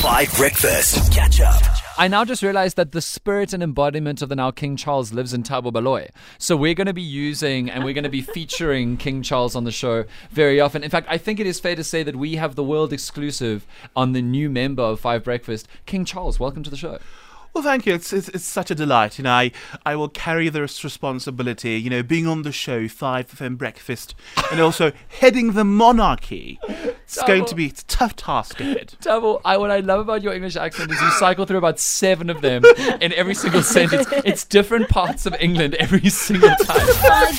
Five Breakfast. Catch up. I now just realized that the spirit and embodiment of the now King Charles lives in Thabo Baloyi. So we're going to be using and we're going to be featuring King Charles on the show very often. In fact, I think it is fair to say that we have the world exclusive on the new member of Five Breakfast, King Charles. Welcome to the show. Well, thank you. It's, it's, it's such a delight. You know, I, I will carry this responsibility, you know, being on the show, 5 FM Breakfast, and also heading the monarchy. It's going to be a tough task ahead. Double. I what I love about your English accent is you cycle through about seven of them in every single sentence. It's different parts of England every single time.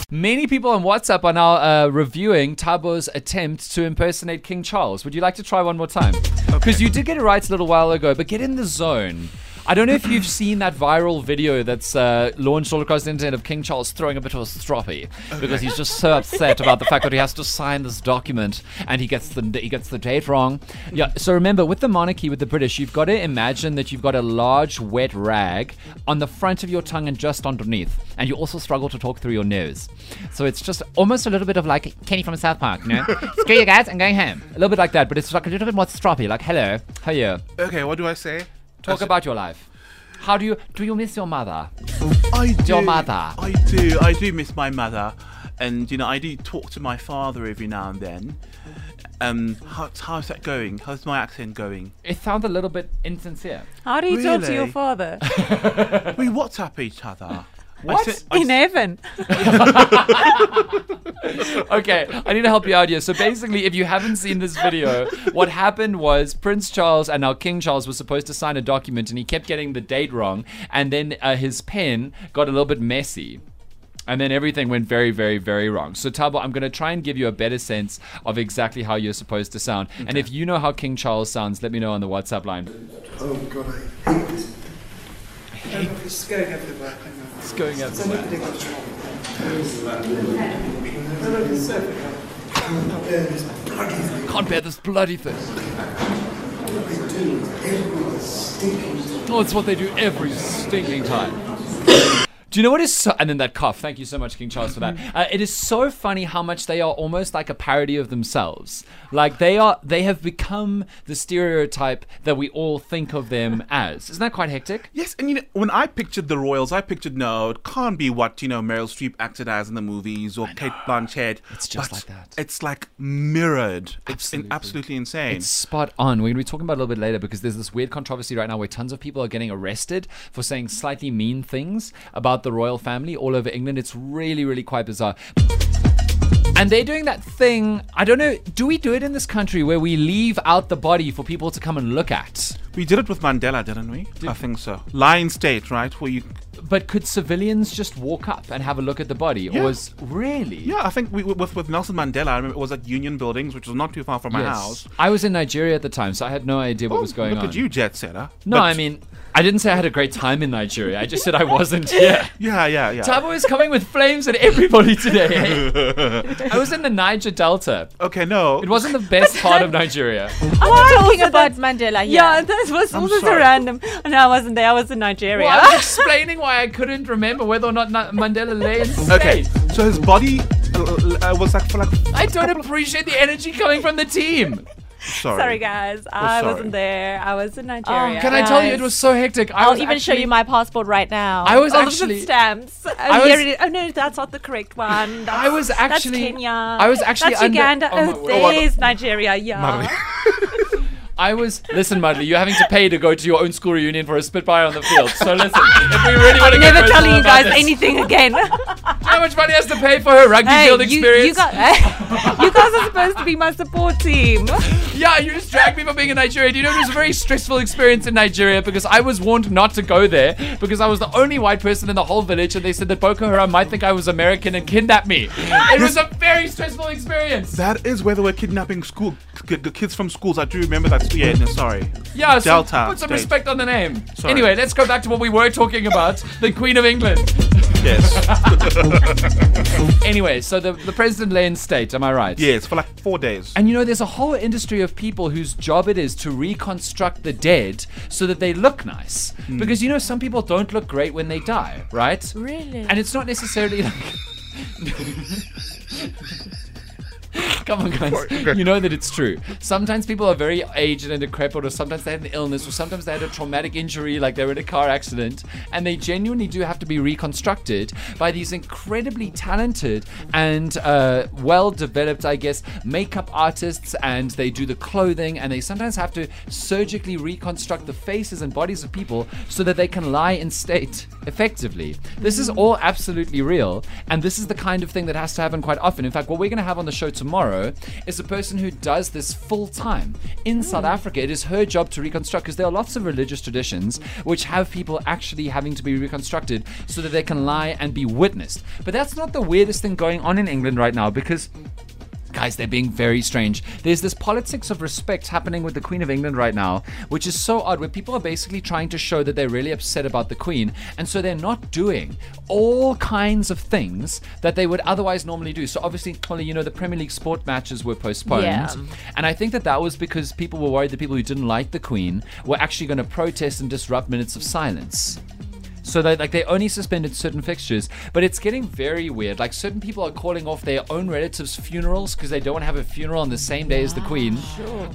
Many people on WhatsApp are now uh, reviewing Thabo's attempt to impersonate King Charles. Would you like to try one more time? Because you did get it right a little while ago, but get in the zone. I don't know if you've seen that viral video that's uh, launched all across the internet of King Charles throwing a bit of a stroppy because he's just so upset about the fact that he has to sign this document and he gets the he gets the date wrong. Yeah. So remember, with the monarchy, with the British, you've got to imagine that you've got a large wet rag on the front of your tongue and just underneath, and you also struggle to talk through your nose. So it's just almost a little bit of like Kenny from South Park, you know? Screw you guys, I'm going home. A little bit like that, but it's like a little bit more stroppy. Like, hello, how are you? Okay, what do I say? Talk about your life. How do you do you miss your mother? I do. Your mother. I do. I do miss my mother, and you know I do talk to my father every now and then. Um, how, how's that going? How's my accent going? It sounds a little bit insincere. How do you talk to your father? We WhatsApp each other. I What? sent- I In heaven. Okay, I need to help you out here. So basically, if you haven't seen this video, what happened was Prince Charles and now King Charles was supposed to sign a document, and he kept getting the date wrong, and then uh, his pen got a little bit messy. And then everything went very, very, very wrong. So, Thabo, I'm going to try and give you a better sense of exactly how you're supposed to sound. And if you know how King Charles sounds, let me know on the WhatsApp line. Oh god, I hate this. It's going everywhere. It's going everywhere. nobody got wrong. No, no, it's everywhere. Not there, this bloody thing. Can't bear this bloody thing. They do every stinking Oh, it's what they do every stinking time. Do you know what is so, and then that cough? Thank you so much, King Charles, for that. Uh, it is so funny how much they are almost like a parody of themselves. Like they are, they have become the stereotype that we all think of them as. Isn't that quite hectic? Yes, and you know, when I pictured the royals, I pictured no, it can't be what you know Meryl Streep acted as in the movies or Cate Blanchett. It's just like that. It's like mirrored. It's Absolutely. in, absolutely insane. It's spot on. We're going to be talking about it a little bit later because there's this weird controversy right now where tons of people are getting arrested for saying slightly mean things about the royal family all over England. It's really, really quite bizarre. And they're doing that thing. I don't know. Do we do it in this country where we leave out the body for people to come and look at? we did it with Mandela, didn't we? I think so. Lion State, right? Where you But could civilians just walk up and have a look at the body? Yeah. Or was really? Yeah, I think we, with with Nelson Mandela, I remember it was at Union Buildings, which was not too far from my Yes. house. I was in Nigeria at the time, so I had no idea what oh, was going Look on. at you, jet setter. No, But- I mean, I didn't say I had a great time in Nigeria. I just said I wasn't here. Yeah, yeah, yeah. Thabo is coming with flames at everybody today. I was in the Niger Delta. okay, no. It wasn't the best part of Nigeria. I'm talking talking about about Mandela here. Yeah, that was I'm also so sorry. random. No, I wasn't there. I was in Nigeria. Well, I was explaining why I couldn't remember whether or not Na- Mandela lay in state. Okay, so his body uh, uh, was like for like. I don't appreciate the energy coming from the team. Sorry. Sorry, guys. I sorry. wasn't there. I was in Nigeria. Oh, Can I tell you, it was so hectic. I I'll was even show you my passport right now. I was All of actually. the stamps. Oh, I here was- it is. oh no, that's not the correct one. I was actually- That's Kenya. I was actually That's under- Uganda. oh Oh, word. there's oh, Nigeria. Yeah. I was. Listen, Mudley, you're having to pay to go to your own school reunion for a spitfire on the field. So listen, if we really want to I'm get never telling you guys this, anything again. How much money has to pay for her rugby hey, field experience? you, got, you guys are supposed to be my support team. Yeah, you just dragged me for being in Nigeria. Do you know it was a very stressful experience in Nigeria because I was warned not to go there because I was the only white person in the whole village and they said that Boko Haram might think I was American and kidnap me. It was a very stressful experience. That is where they were kidnapping school k- k- kids from schools. I do remember that. Yeah, no, sorry. Yeah, so Delta put some State. respect on the name. Sorry. Anyway, let's go back to what we were talking about, the Queen of England. Yes. Anyway, so the, the president lay in state, am I right? yes, for like four days. And you know, there's a whole industry of people whose job it is to reconstruct the dead so that they look nice. Hmm. Because you know, some people don't look great when they die, right? Really? And it's not necessarily like. Come on, guys. You know that it's true. Sometimes people are very aged and decrepit, or sometimes they had an illness, or sometimes they had a traumatic injury, like they were in a car accident, and they genuinely do have to be reconstructed by these incredibly talented and uh, well developed, I guess, makeup artists, and they do the clothing, and they sometimes have to surgically reconstruct the faces and bodies of people so that they can lie in state effectively. This is all absolutely real, and this is the kind of thing that has to happen quite often. In fact, what we're going to have on the show tomorrow is a person who does this full time in South hmm. Africa. It is her job to reconstruct because there are lots of religious traditions which have people actually having to be reconstructed so that they can lie and be witnessed. But that's not the weirdest thing going on in England right now because Guys, they're being very strange. There's this politics of respect happening with the Queen of England right now, which is so odd, where people are basically trying to show that they're really upset about the Queen, and so they're not doing all kinds of things that they would otherwise normally do. So obviously, Chloe, you know, the Premier League sport matches were postponed, Yeah. and I think that that was because people were worried that people who didn't like the Queen were actually going to protest and disrupt minutes of silence. So they like they only suspended certain fixtures, but it's getting very weird. Like certain people are calling off their own relatives' funerals because they don't want to have a funeral on the same day as the Queen.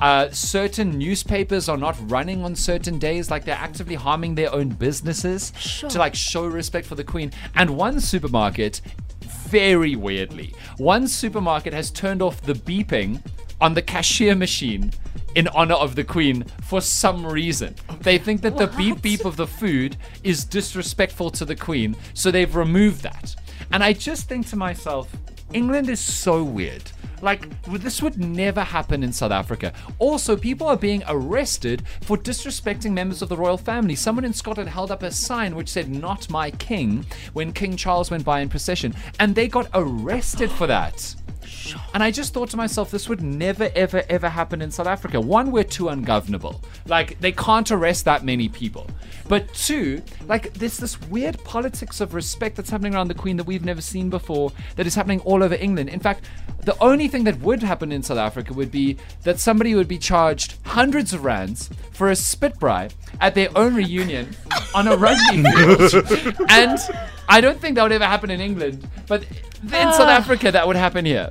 Uh, certain newspapers are not running on certain days. Like they're actively harming their own businesses to like show respect for the Queen. And one supermarket, very weirdly, one supermarket has turned off the beeping on the cashier machine in honor of the queen for some reason. They think that the beep beep of the food is disrespectful to the queen, so they've removed that. And I just think to myself, England is so weird. Like, this would never happen in South Africa. Also, people are being arrested for disrespecting members of the royal family. Someone in Scotland held up a sign which said, Not my king, when King Charles went by in procession, and they got arrested for that. And I just thought to myself, this would never, ever, ever happen in South Africa. One, we're too ungovernable. Like, they can't arrest that many people. But two, like, there's this weird politics of respect that's happening around the Queen that we've never seen before, that is happening all over England. In fact, the only thing that would happen in South Africa would be that somebody would be charged hundreds of rands for a spit braai at their own reunion on a rugby field. and I don't think that would ever happen in England, but in South ah. Africa, that would happen here.